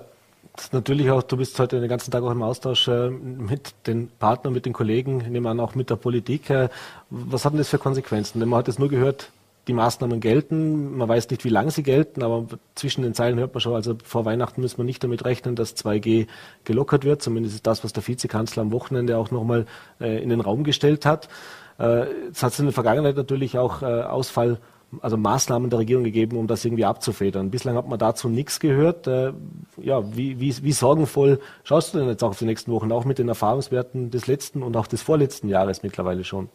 natürlich auch, du bist heute den ganzen Tag auch im Austausch äh, mit den Partnern, mit den Kollegen, nehmen an auch mit der Politik. Äh, was hat denn das für Konsequenzen? Denn man hat jetzt nur gehört, die Maßnahmen gelten. Man weiß nicht, wie lange sie gelten, aber zwischen den Zeilen hört man schon, also vor Weihnachten müssen wir nicht damit rechnen, dass 2G gelockert wird. Zumindest ist das, was der Vizekanzler am Wochenende auch nochmal äh, in den Raum gestellt hat. Es hat in der Vergangenheit natürlich auch Ausfall also Maßnahmen der Regierung gegeben, um das irgendwie abzufedern. Bislang hat man dazu nichts gehört. Äh, ja, wie, wie, wie sorgenvoll schaust du denn jetzt auch auf die nächsten Wochen, auch mit den Erfahrungswerten des letzten und auch des vorletzten Jahres mittlerweile schon?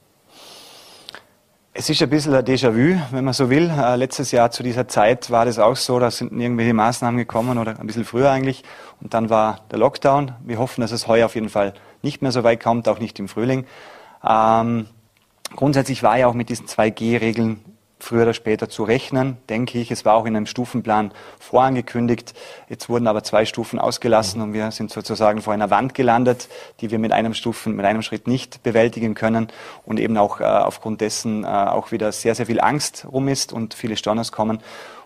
Es ist ein bisschen ein Déjà-vu, wenn man so will. Äh, letztes Jahr zu dieser Zeit war das auch so, da sind irgendwelche Maßnahmen gekommen oder ein bisschen früher eigentlich. Und dann war der Lockdown. Wir hoffen, dass es heuer auf jeden Fall nicht mehr so weit kommt, auch nicht im Frühling. Ähm, grundsätzlich war ja auch mit diesen 2G-Regeln früher oder später zu rechnen, denke ich. Es war auch in einem Stufenplan vorangekündigt. Jetzt wurden aber zwei Stufen ausgelassen und wir sind sozusagen vor einer Wand gelandet, die wir mit einem Stufen, mit einem Schritt nicht bewältigen können und eben auch äh, aufgrund dessen äh, auch wieder sehr, sehr viel Angst rum ist und viele Stornos kommen.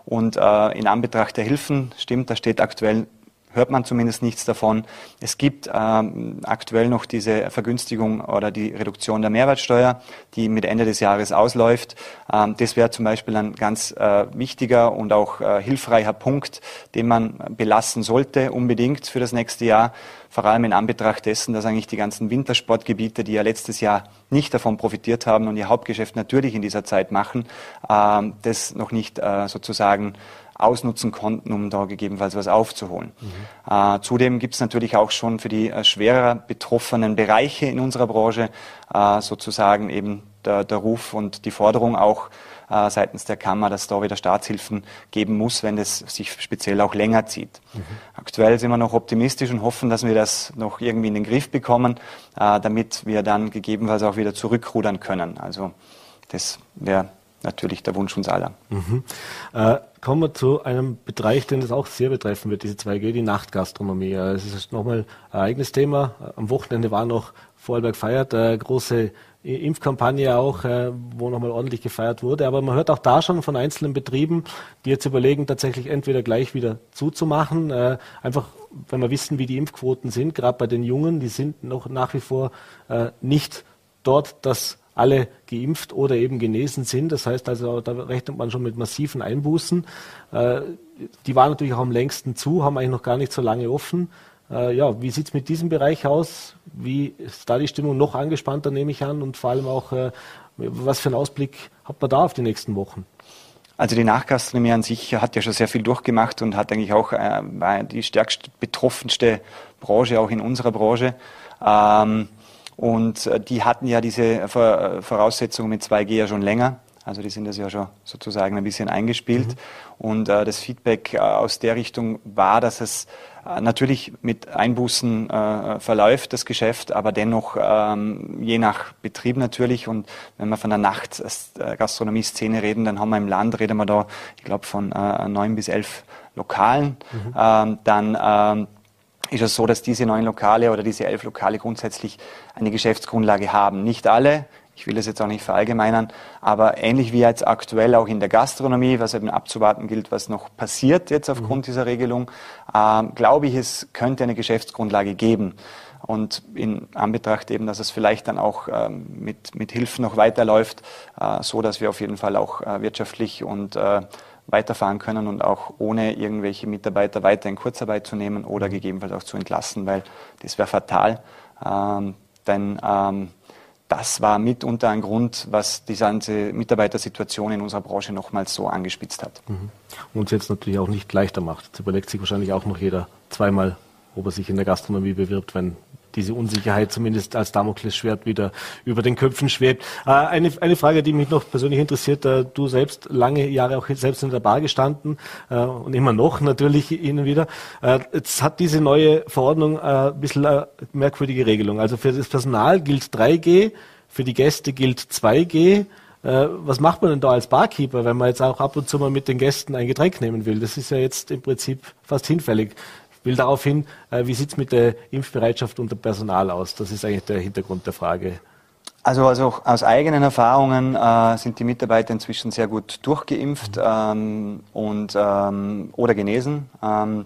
Und äh, in Anbetracht der Hilfen, stimmt, da steht aktuell hört man zumindest nichts davon. Es gibt ähm, aktuell noch diese Vergünstigung oder die Reduktion der Mehrwertsteuer, die mit Ende des Jahres ausläuft. Ähm, das wäre zum Beispiel ein ganz äh, wichtiger und auch äh, hilfreicher Punkt, den man belassen sollte, unbedingt für das nächste Jahr. Vor allem in Anbetracht dessen, dass eigentlich die ganzen Wintersportgebiete, die ja letztes Jahr nicht davon profitiert haben und ihr Hauptgeschäft natürlich in dieser Zeit machen, ähm, das noch nicht äh, sozusagen ausnutzen konnten, um da gegebenenfalls was aufzuholen. Mhm. Äh, zudem gibt es natürlich auch schon für die äh, schwerer betroffenen Bereiche in unserer Branche äh, sozusagen eben der, der, Ruf und die Forderung auch äh, seitens der Kammer, dass da wieder Staatshilfen geben muss, wenn es sich speziell auch länger zieht. Mhm. Aktuell sind wir noch optimistisch und hoffen, dass wir das noch irgendwie in den Griff bekommen, äh, damit wir dann gegebenenfalls auch wieder zurückrudern können. Also das wäre natürlich der Wunsch uns aller. Mhm. Äh, kommen wir zu einem Bereich, den es auch sehr betreffen wird, diese 2G, die Nachtgastronomie. Es ist nochmal ein eigenes Thema. Am Wochenende war noch Vorarlberg feiert, äh, große Impfkampagne auch, äh, wo nochmal ordentlich gefeiert wurde. Aber man hört auch da schon von einzelnen Betrieben, die jetzt überlegen, tatsächlich entweder gleich wieder zuzumachen, äh, einfach wenn wir wissen, wie die Impfquoten sind, gerade bei den Jungen, die sind noch nach wie vor äh, nicht dort, dass alle geimpft oder eben genesen sind. Das heißt also, da rechnet man schon mit massiven Einbußen. Äh, die waren natürlich auch am längsten zu, haben eigentlich noch gar nicht so lange offen. Äh, ja, wie sieht es mit diesem Bereich aus? Wie ist da die Stimmung noch angespannter, nehme ich an? Und vor allem auch, äh, was für einen Ausblick hat man da auf die nächsten Wochen? Also die Nachgastronomie an sich hat ja schon sehr viel durchgemacht und hat eigentlich auch die stärkst betroffenste Branche, auch in unserer Branche. Ähm, und äh, die hatten ja diese Voraussetzungen mit 2G ja schon länger. Also die sind das ja schon sozusagen ein bisschen eingespielt. Mhm. Und äh, das Feedback äh, aus der Richtung war, dass es äh, natürlich mit Einbußen äh, verläuft, das Geschäft, aber dennoch ähm, je nach Betrieb natürlich. Und wenn wir von der Nachtgastronomie-Szene äh, reden, dann haben wir im Land, reden wir da, ich glaube, von äh, neun bis elf Lokalen. Mhm. Ähm, dann ähm, ist es so, dass diese neun Lokale oder diese elf Lokale grundsätzlich eine Geschäftsgrundlage haben. Nicht alle, ich will das jetzt auch nicht verallgemeinern, aber ähnlich wie jetzt aktuell auch in der Gastronomie, was eben abzuwarten gilt, was noch passiert jetzt aufgrund mhm. dieser Regelung, äh, glaube ich, es könnte eine Geschäftsgrundlage geben. Und in Anbetracht eben, dass es vielleicht dann auch ähm, mit, mit Hilfen noch weiterläuft, äh, so dass wir auf jeden Fall auch äh, wirtschaftlich und äh, weiterfahren können und auch ohne irgendwelche Mitarbeiter weiter in Kurzarbeit zu nehmen oder mhm. gegebenenfalls auch zu entlassen, weil das wäre fatal. Ähm, denn ähm, das war mitunter ein Grund, was die ganze Mitarbeitersituation in unserer Branche nochmals so angespitzt hat. Mhm. Und es jetzt natürlich auch nicht leichter macht. Jetzt überlegt sich wahrscheinlich auch noch jeder zweimal, ob er sich in der Gastronomie bewirbt, wenn diese Unsicherheit zumindest als Damoklesschwert wieder über den Köpfen schwebt. Äh, eine, eine Frage, die mich noch persönlich interessiert, äh, du selbst lange Jahre auch selbst in der Bar gestanden äh, und immer noch natürlich Ihnen wieder. Jetzt hat diese neue Verordnung ein bisschen eine merkwürdige Regelung. Also für das Personal gilt 3G, für die Gäste gilt 2G. Was macht man denn da als Barkeeper, wenn man jetzt auch ab und zu mal mit den Gästen ein Getränk nehmen will? Das ist ja jetzt im Prinzip fast hinfällig will darauf hin, äh, wie sieht es mit der Impfbereitschaft unter Personal aus? Das ist eigentlich der Hintergrund der Frage. Also, also aus eigenen Erfahrungen äh, sind die Mitarbeiter inzwischen sehr gut durchgeimpft mhm. ähm, und, ähm, oder genesen. Ähm,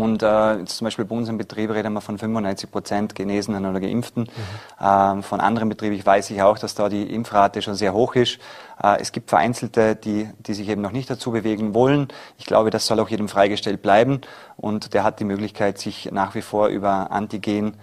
und äh, zum Beispiel bei uns im Betrieb reden wir von 95 Prozent Genesenen oder Geimpften. Mhm. Ähm, von anderen Betrieben ich weiß ich auch, dass da die Impfrate schon sehr hoch ist. Äh, es gibt Vereinzelte, die, die sich eben noch nicht dazu bewegen wollen. Ich glaube, das soll auch jedem freigestellt bleiben. Und der hat die Möglichkeit, sich nach wie vor über Antigen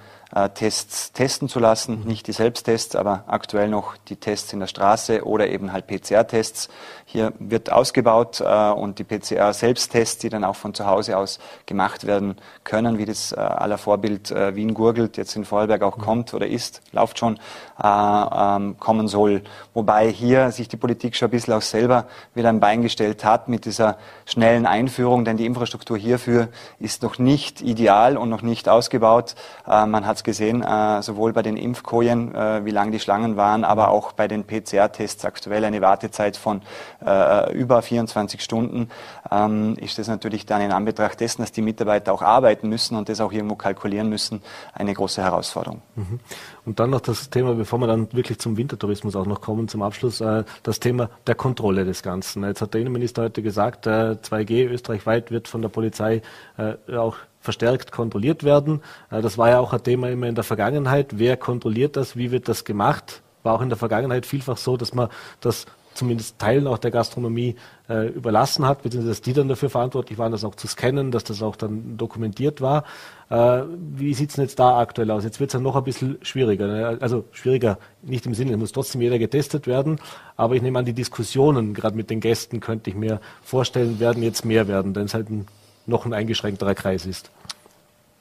Tests testen zu lassen. Mhm. Nicht die Selbsttests, aber aktuell noch die Tests in der Straße oder eben halt PCR-Tests. Hier wird ausgebaut äh, und die PCR-Selbsttests, die dann auch von zu Hause aus gemacht werden können, wie das äh, aller Vorbild äh, Wien gurgelt, jetzt in Vorarlberg auch mhm. kommt oder ist, läuft schon, äh, ähm, kommen soll. Wobei hier sich die Politik schon ein bisschen auch selber wieder ein Bein gestellt hat mit dieser schnellen Einführung, denn die Infrastruktur hierfür ist noch nicht ideal und noch nicht ausgebaut. Äh, man hat gesehen, äh, sowohl bei den Impfkojen, äh, wie lang die Schlangen waren, aber auch bei den PCR-Tests aktuell eine Wartezeit von äh, über 24 Stunden, ähm, ist das natürlich dann in Anbetracht dessen, dass die Mitarbeiter auch arbeiten müssen und das auch irgendwo kalkulieren müssen, eine große Herausforderung. Mhm. Und dann noch das Thema, bevor wir dann wirklich zum Wintertourismus auch noch kommen, zum Abschluss, äh, das Thema der Kontrolle des Ganzen. Jetzt hat der Innenminister heute gesagt, äh, 2G österreichweit wird von der Polizei äh, auch verstärkt kontrolliert werden. Äh, das war ja auch ein Thema immer in der Vergangenheit. Wer kontrolliert das? Wie wird das gemacht? War auch in der Vergangenheit vielfach so, dass man das zumindest Teilen auch der Gastronomie äh, überlassen hat, beziehungsweise dass die dann dafür verantwortlich waren, das auch zu scannen, dass das auch dann dokumentiert war. Äh, wie sieht es denn jetzt da aktuell aus? Jetzt wird es ja noch ein bisschen schwieriger. Ne? Also schwieriger nicht im Sinne, muss trotzdem jeder getestet werden, aber ich nehme an, die Diskussionen gerade mit den Gästen könnte ich mir vorstellen, werden jetzt mehr werden, denn es halt ein noch ein eingeschränkterer Kreis ist.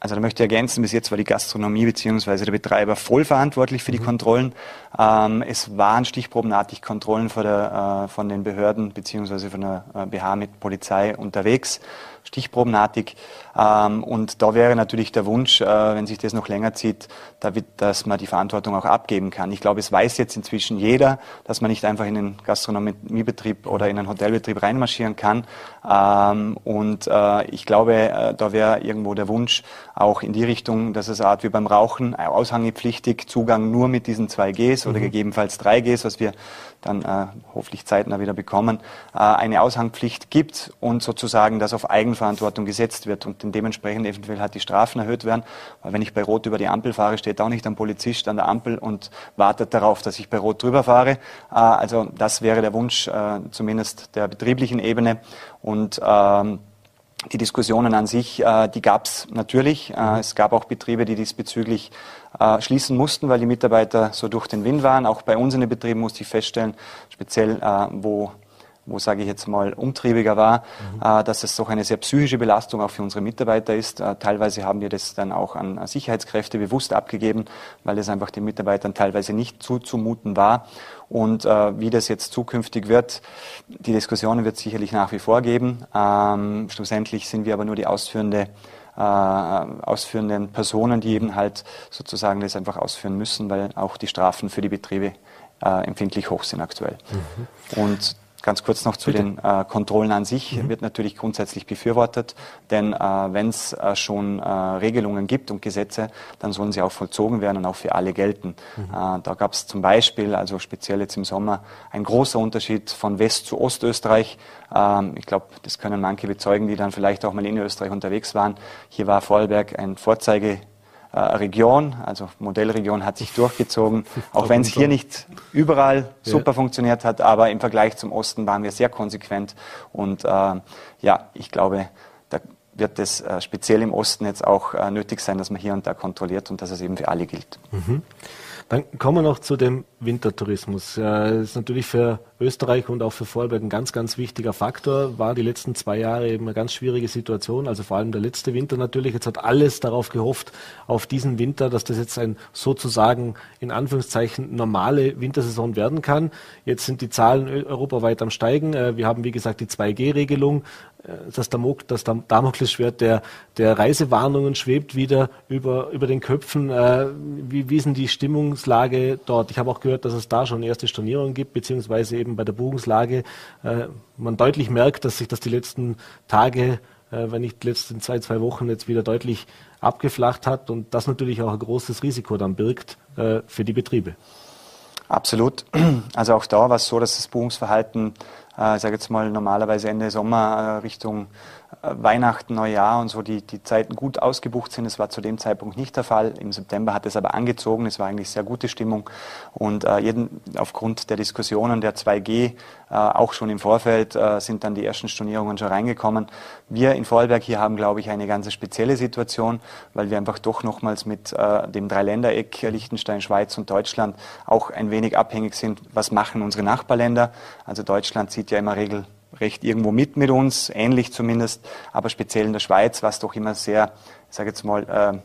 Also da möchte ich ergänzen, bis jetzt war die Gastronomie bzw. der Betreiber voll verantwortlich für die mhm. Kontrollen. Ähm, es waren stichprobenartig Kontrollen von, der, äh, von den Behörden bzw. von der äh, BH mit Polizei unterwegs. stichprobenartig. Ähm, und da wäre natürlich der Wunsch, äh, wenn sich das noch länger zieht, dass man die Verantwortung auch abgeben kann. Ich glaube, es weiß jetzt inzwischen jeder, dass man nicht einfach in den Gastronomiebetrieb oder in einen Hotelbetrieb reinmarschieren kann. Ähm, und äh, ich glaube, äh, da wäre irgendwo der Wunsch auch in die Richtung, dass es eine Art wie beim Rauchen, aushangepflichtig, Zugang nur mit diesen zwei Gs oder mhm. gegebenenfalls drei Gs, was wir dann äh, hoffentlich zeitnah wieder bekommen, äh, eine Aushangpflicht gibt und sozusagen das auf Eigenverantwortung gesetzt wird und dementsprechend eventuell halt die Strafen erhöht werden. Weil wenn ich bei Rot über die Ampel fahre, steht auch nicht ein Polizist an der Ampel und wartet darauf, dass ich bei Rot drüber fahre. Äh, also das wäre der Wunsch äh, zumindest der betrieblichen Ebene und ähm, die Diskussionen an sich, äh, die gab es natürlich. Es gab auch Betriebe, die diesbezüglich schließen mussten, weil die Mitarbeiter so durch den Wind waren. Auch bei uns in den Betrieben musste ich feststellen, speziell wo wo sage ich jetzt mal umtriebiger war, mhm. äh, dass es doch eine sehr psychische Belastung auch für unsere Mitarbeiter ist. Äh, teilweise haben wir das dann auch an Sicherheitskräfte bewusst abgegeben, weil es einfach den Mitarbeitern teilweise nicht zuzumuten war. Und äh, wie das jetzt zukünftig wird, die Diskussionen wird es sicherlich nach wie vor geben. Ähm, schlussendlich sind wir aber nur die ausführende äh, ausführenden Personen, die eben halt sozusagen das einfach ausführen müssen, weil auch die Strafen für die Betriebe äh, empfindlich hoch sind aktuell. Mhm. Und Ganz kurz noch zu Bitte. den äh, Kontrollen an sich mhm. wird natürlich grundsätzlich befürwortet, denn äh, wenn es äh, schon äh, Regelungen gibt und Gesetze, dann sollen sie auch vollzogen werden und auch für alle gelten. Mhm. Äh, da gab es zum Beispiel, also speziell jetzt im Sommer, ein großer Unterschied von West zu Ostösterreich. Ähm, ich glaube, das können manche bezeugen, die dann vielleicht auch mal in Österreich unterwegs waren. Hier war Vorarlberg ein Vorzeige äh, Region, also Modellregion hat sich durchgezogen, *laughs* auch wenn es hier nicht überall super ja. funktioniert hat, aber im Vergleich zum Osten waren wir sehr konsequent und äh, ja, ich glaube, da wird es äh, speziell im Osten jetzt auch äh, nötig sein, dass man hier und da kontrolliert und dass es eben für alle gilt. Mhm. Dann kommen wir noch zu dem Wintertourismus. Das ist natürlich für Österreich und auch für Vorarlberg ein ganz, ganz wichtiger Faktor. War die letzten zwei Jahre eben eine ganz schwierige Situation. Also vor allem der letzte Winter natürlich. Jetzt hat alles darauf gehofft, auf diesen Winter, dass das jetzt ein sozusagen in Anführungszeichen normale Wintersaison werden kann. Jetzt sind die Zahlen europaweit am Steigen. Äh, wir haben, wie gesagt, die 2G-Regelung das, Damok, das Damoklesschwert der, der Reisewarnungen schwebt wieder über, über den Köpfen. Äh, wie, wie ist denn die Stimmungslage dort? Ich habe auch gehört, dass es da schon erste Stornierungen gibt, beziehungsweise eben bei der Buchungslage äh, man deutlich merkt, dass sich das die letzten Tage, äh, wenn nicht die letzten zwei, zwei Wochen jetzt wieder deutlich abgeflacht hat und das natürlich auch ein großes Risiko dann birgt äh, für die Betriebe. Absolut. Also auch da war es so, dass das Buchungsverhalten äh, sage jetzt mal normalerweise Ende Sommer äh, Richtung Weihnachten, Neujahr und so die, die Zeiten gut ausgebucht sind. Das war zu dem Zeitpunkt nicht der Fall. Im September hat es aber angezogen. Es war eigentlich sehr gute Stimmung. Und äh, jeden, aufgrund der Diskussionen der 2G, äh, auch schon im Vorfeld, äh, sind dann die ersten Stornierungen schon reingekommen. Wir in Vorarlberg hier haben, glaube ich, eine ganz spezielle Situation, weil wir einfach doch nochmals mit äh, dem Dreiländereck Liechtenstein, Schweiz und Deutschland auch ein wenig abhängig sind. Was machen unsere Nachbarländer? Also Deutschland zieht ja immer Regel recht irgendwo mit mit uns, ähnlich zumindest, aber speziell in der Schweiz war es doch immer sehr, ich sage jetzt mal, äh,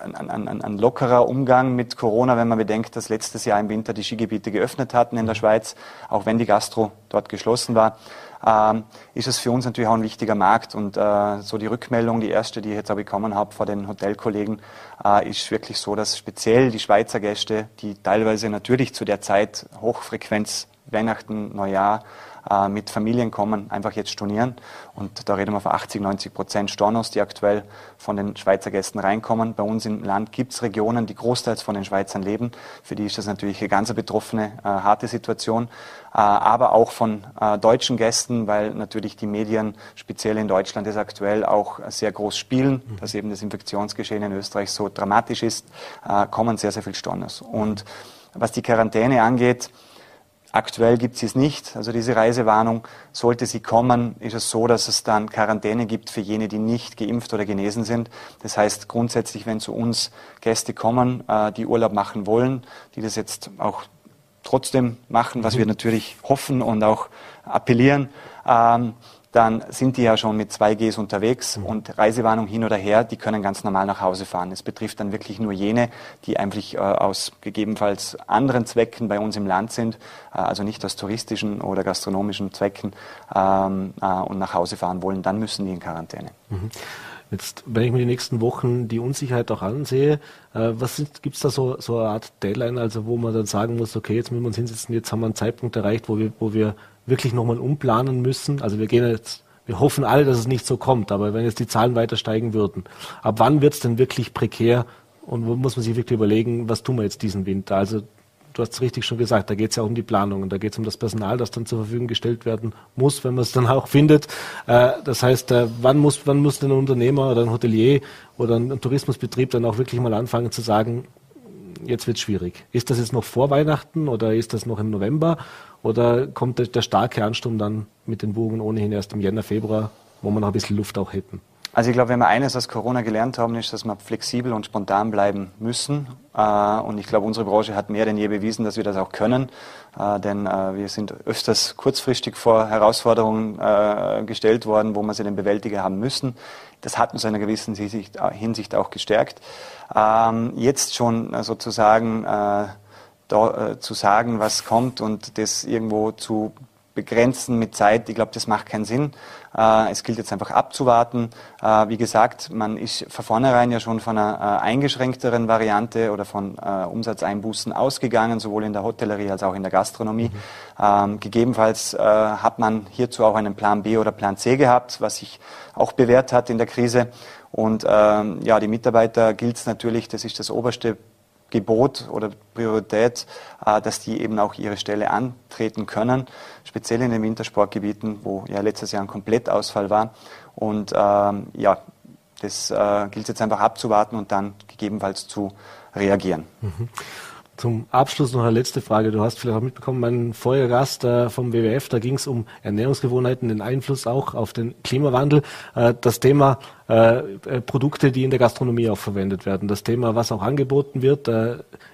ein, ein, ein, ein, lockerer Umgang mit Corona, wenn man bedenkt, dass letztes Jahr im Winter die Skigebiete geöffnet hatten in der Schweiz, auch wenn die Gastro dort geschlossen war, ähm, ist es für uns natürlich auch ein wichtiger Markt. Und äh, so die Rückmeldung, die erste, die ich jetzt auch bekommen habe vor den Hotelkollegen, äh, ist wirklich so, dass speziell die Schweizer Gäste, die teilweise natürlich zu der Zeit Hochfrequenz Weihnachten, Neujahr äh, mit Familien kommen, einfach jetzt stornieren. Und da reden wir von 80, 90 Prozent Stornos, die aktuell von den Schweizer Gästen reinkommen. Bei uns im Land gibt es Regionen, die großteils von den Schweizern leben. Für die ist das natürlich eine ganz betroffene, äh, harte Situation. Äh, aber auch von äh, deutschen Gästen, weil natürlich die Medien, speziell in Deutschland, es aktuell auch sehr groß spielen, mhm. dass eben das Infektionsgeschehen in Österreich so dramatisch ist, äh, kommen sehr, sehr viele Stornos. Und was die Quarantäne angeht, Aktuell gibt es es nicht. Also diese Reisewarnung, sollte sie kommen, ist es so, dass es dann Quarantäne gibt für jene, die nicht geimpft oder genesen sind. Das heißt grundsätzlich, wenn zu uns Gäste kommen, äh, die Urlaub machen wollen, die das jetzt auch trotzdem machen, was wir mhm. natürlich hoffen und auch appellieren, ähm, dann sind die ja schon mit 2Gs unterwegs mhm. und Reisewarnung hin oder her, die können ganz normal nach Hause fahren. Es betrifft dann wirklich nur jene, die eigentlich äh, aus gegebenenfalls anderen Zwecken bei uns im Land sind, äh, also nicht aus touristischen oder gastronomischen Zwecken ähm, äh, und nach Hause fahren wollen, dann müssen die in Quarantäne. Mhm. Jetzt, wenn ich mir die nächsten Wochen die Unsicherheit auch ansehe, äh, was gibt es da so, so eine Art Deadline, also wo man dann sagen muss, okay, jetzt müssen wir uns hinsetzen, jetzt haben wir einen Zeitpunkt erreicht, wo wir, wo wir wirklich nochmal umplanen müssen. Also wir gehen jetzt, wir hoffen alle, dass es nicht so kommt, aber wenn jetzt die Zahlen weiter steigen würden, ab wann wird es denn wirklich prekär und wo muss man sich wirklich überlegen, was tun wir jetzt diesen Winter? Also du hast es richtig schon gesagt, da geht es ja auch um die Planung und da geht es um das Personal, das dann zur Verfügung gestellt werden muss, wenn man es dann auch findet. Äh, das heißt, äh, wann, muss, wann muss denn ein Unternehmer oder ein Hotelier oder ein Tourismusbetrieb dann auch wirklich mal anfangen zu sagen, jetzt wird es schwierig. Ist das jetzt noch vor Weihnachten oder ist das noch im November oder kommt der, der starke Ansturm dann mit den Buchungen ohnehin erst im Jänner, Februar, wo wir noch ein bisschen Luft auch hätten? Also ich glaube, wenn wir eines aus Corona gelernt haben, ist, dass wir flexibel und spontan bleiben müssen. Äh, und ich glaube, unsere Branche hat mehr denn je bewiesen, dass wir das auch können. Äh, denn äh, wir sind öfters kurzfristig vor Herausforderungen gestellt worden, wo wir sie den Bewältiger haben müssen. Das hat uns in einer gewissen Hinsicht auch gestärkt. Ähm, jetzt schon sozusagen da, zu sagen, was kommt und das irgendwo zu begrenzen mit Zeit, ich glaube, das macht keinen Sinn. Äh, es gilt jetzt einfach abzuwarten. Äh, wie gesagt, man ist von vornherein ja schon von einer äh, eingeschränkteren Variante oder von Umsatzeinbußen ausgegangen, sowohl in der Hotellerie als auch in der Gastronomie. Mhm. Ähm, gegebenenfalls hat man hierzu auch einen Plan B oder Plan C gehabt, was sich auch bewährt hat in der Krise. Und ähm, ja, die Mitarbeiter gilt es natürlich, das ist das oberste Gebot oder Priorität, äh, dass die eben auch ihre Stelle antreten können, speziell in den Wintersportgebieten, wo ja letztes Jahr ein Komplettausfall war. Und ähm, ja, das äh, gilt jetzt einfach abzuwarten und dann gegebenenfalls zu reagieren. Mhm. Zum Abschluss noch eine letzte Frage. Du hast vielleicht auch mitbekommen, mein vorher Gast äh, vom WWF, da ging es um Ernährungsgewohnheiten, den Einfluss auch auf den Klimawandel. Äh, das Thema äh, Produkte, die in der Gastronomie auch verwendet werden. Das Thema, was auch angeboten wird,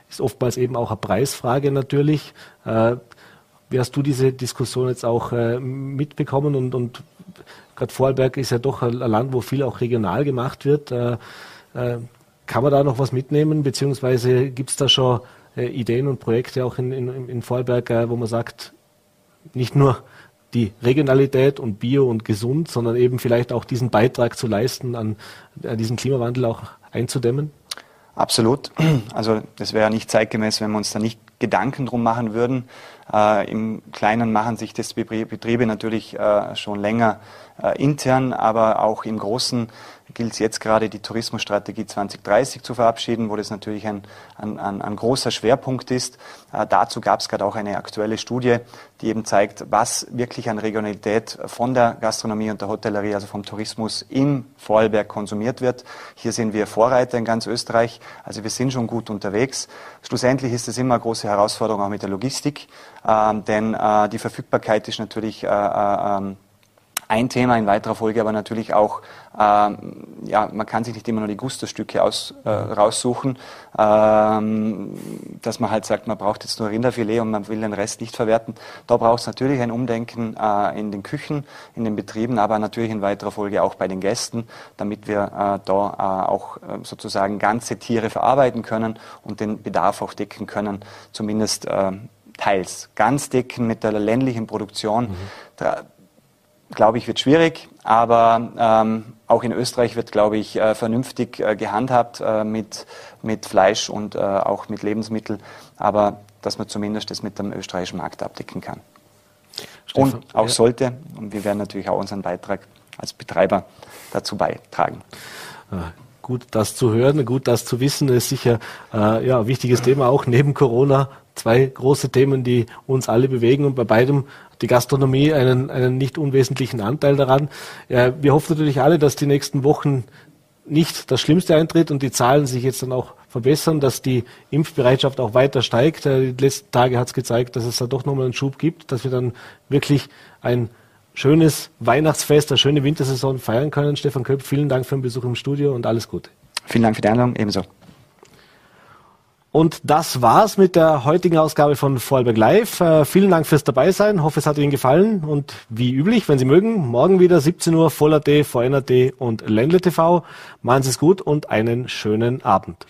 ist oftmals eben auch eine Preisfrage natürlich. Wie hast du diese Diskussion jetzt auch mitbekommen? Und, und gerade Vorarlberg ist ja doch ein Land, wo viel auch regional gemacht wird. kann man da noch was mitnehmen, beziehungsweise gibt es da schon äh, Ideen und Projekte auch in, in, in Vorarlberg, äh, wo man sagt, nicht nur die Regionalität und Bio und gesund, sondern eben vielleicht auch diesen Beitrag zu leisten, an, an diesen Klimawandel auch einzudämmen? Absolut. Also das wäre ja nicht zeitgemäß, wenn wir uns da nicht Gedanken drum machen würden. Äh, Im Kleinen machen sich das Betriebe natürlich äh, schon länger äh, intern, aber auch im Großen gilt es jetzt gerade, die Tourismusstrategie 2030 zu verabschieden, wo das natürlich ein, ein, ein, ein großer Schwerpunkt ist. Äh, dazu gab es gerade auch eine aktuelle Studie, die eben zeigt, was wirklich an Regionalität von der Gastronomie und der Hotellerie, also vom Tourismus im Vorarlberg konsumiert wird. Hier sind wir Vorreiter in ganz Österreich, also wir sind schon gut unterwegs. Schlussendlich ist es immer eine große Herausforderung auch mit der Logistik, äh, denn äh, die Verfügbarkeit ist natürlich äh, äh, ähm, ein Thema in weiterer Folge, aber natürlich auch, ähm, ja, man kann sich nicht immer nur die Gusto-Stücke aus, äh, raussuchen, ähm, dass man halt sagt, man braucht jetzt nur Rinderfilet und man will den Rest nicht verwerten. Da braucht es natürlich ein Umdenken äh, in den Küchen, in den Betrieben, aber natürlich in weiterer Folge auch bei den Gästen, damit wir äh, da äh, auch äh, sozusagen ganze Tiere verarbeiten können und den Bedarf auch decken können, zumindest äh, teils. Ganz decken mit der ländlichen Produktion. Mhm glaube ich, wird schwierig, aber ähm, auch in Österreich wird, glaube ich, äh, vernünftig äh, gehandhabt äh, mit, mit Fleisch und äh, auch mit Lebensmitteln, aber dass man zumindest das mit dem österreichischen Markt abdecken kann. Stefan, und auch ja. sollte, und wir werden natürlich auch unseren Beitrag als Betreiber dazu beitragen. Ah, gut, das zu hören, gut, das zu wissen, ist sicher äh, ja, ein wichtiges Thema, auch neben Corona. Zwei große Themen, die uns alle bewegen und bei beidem die Gastronomie einen, einen nicht unwesentlichen Anteil daran. Ja, wir hoffen natürlich alle, dass die nächsten Wochen nicht das Schlimmste eintritt und die Zahlen sich jetzt dann auch verbessern, dass die Impfbereitschaft auch weiter steigt. Die letzten Tage hat es gezeigt, dass es da doch nochmal einen Schub gibt, dass wir dann wirklich ein schönes Weihnachtsfest, eine schöne Wintersaison feiern können. Stefan Köpf, vielen Dank für den Besuch im Studio und alles Gute. Vielen Dank für die Einladung, ebenso. Und das war's mit der heutigen Ausgabe von Vorarlberg Live. Äh, vielen Dank fürs Dabeisein. Hoffe, es hat Ihnen gefallen. Und wie üblich, wenn Sie mögen, morgen wieder 17 Uhr Voll.at, VNAT und Ländle TV. Machen Sie es gut und einen schönen Abend.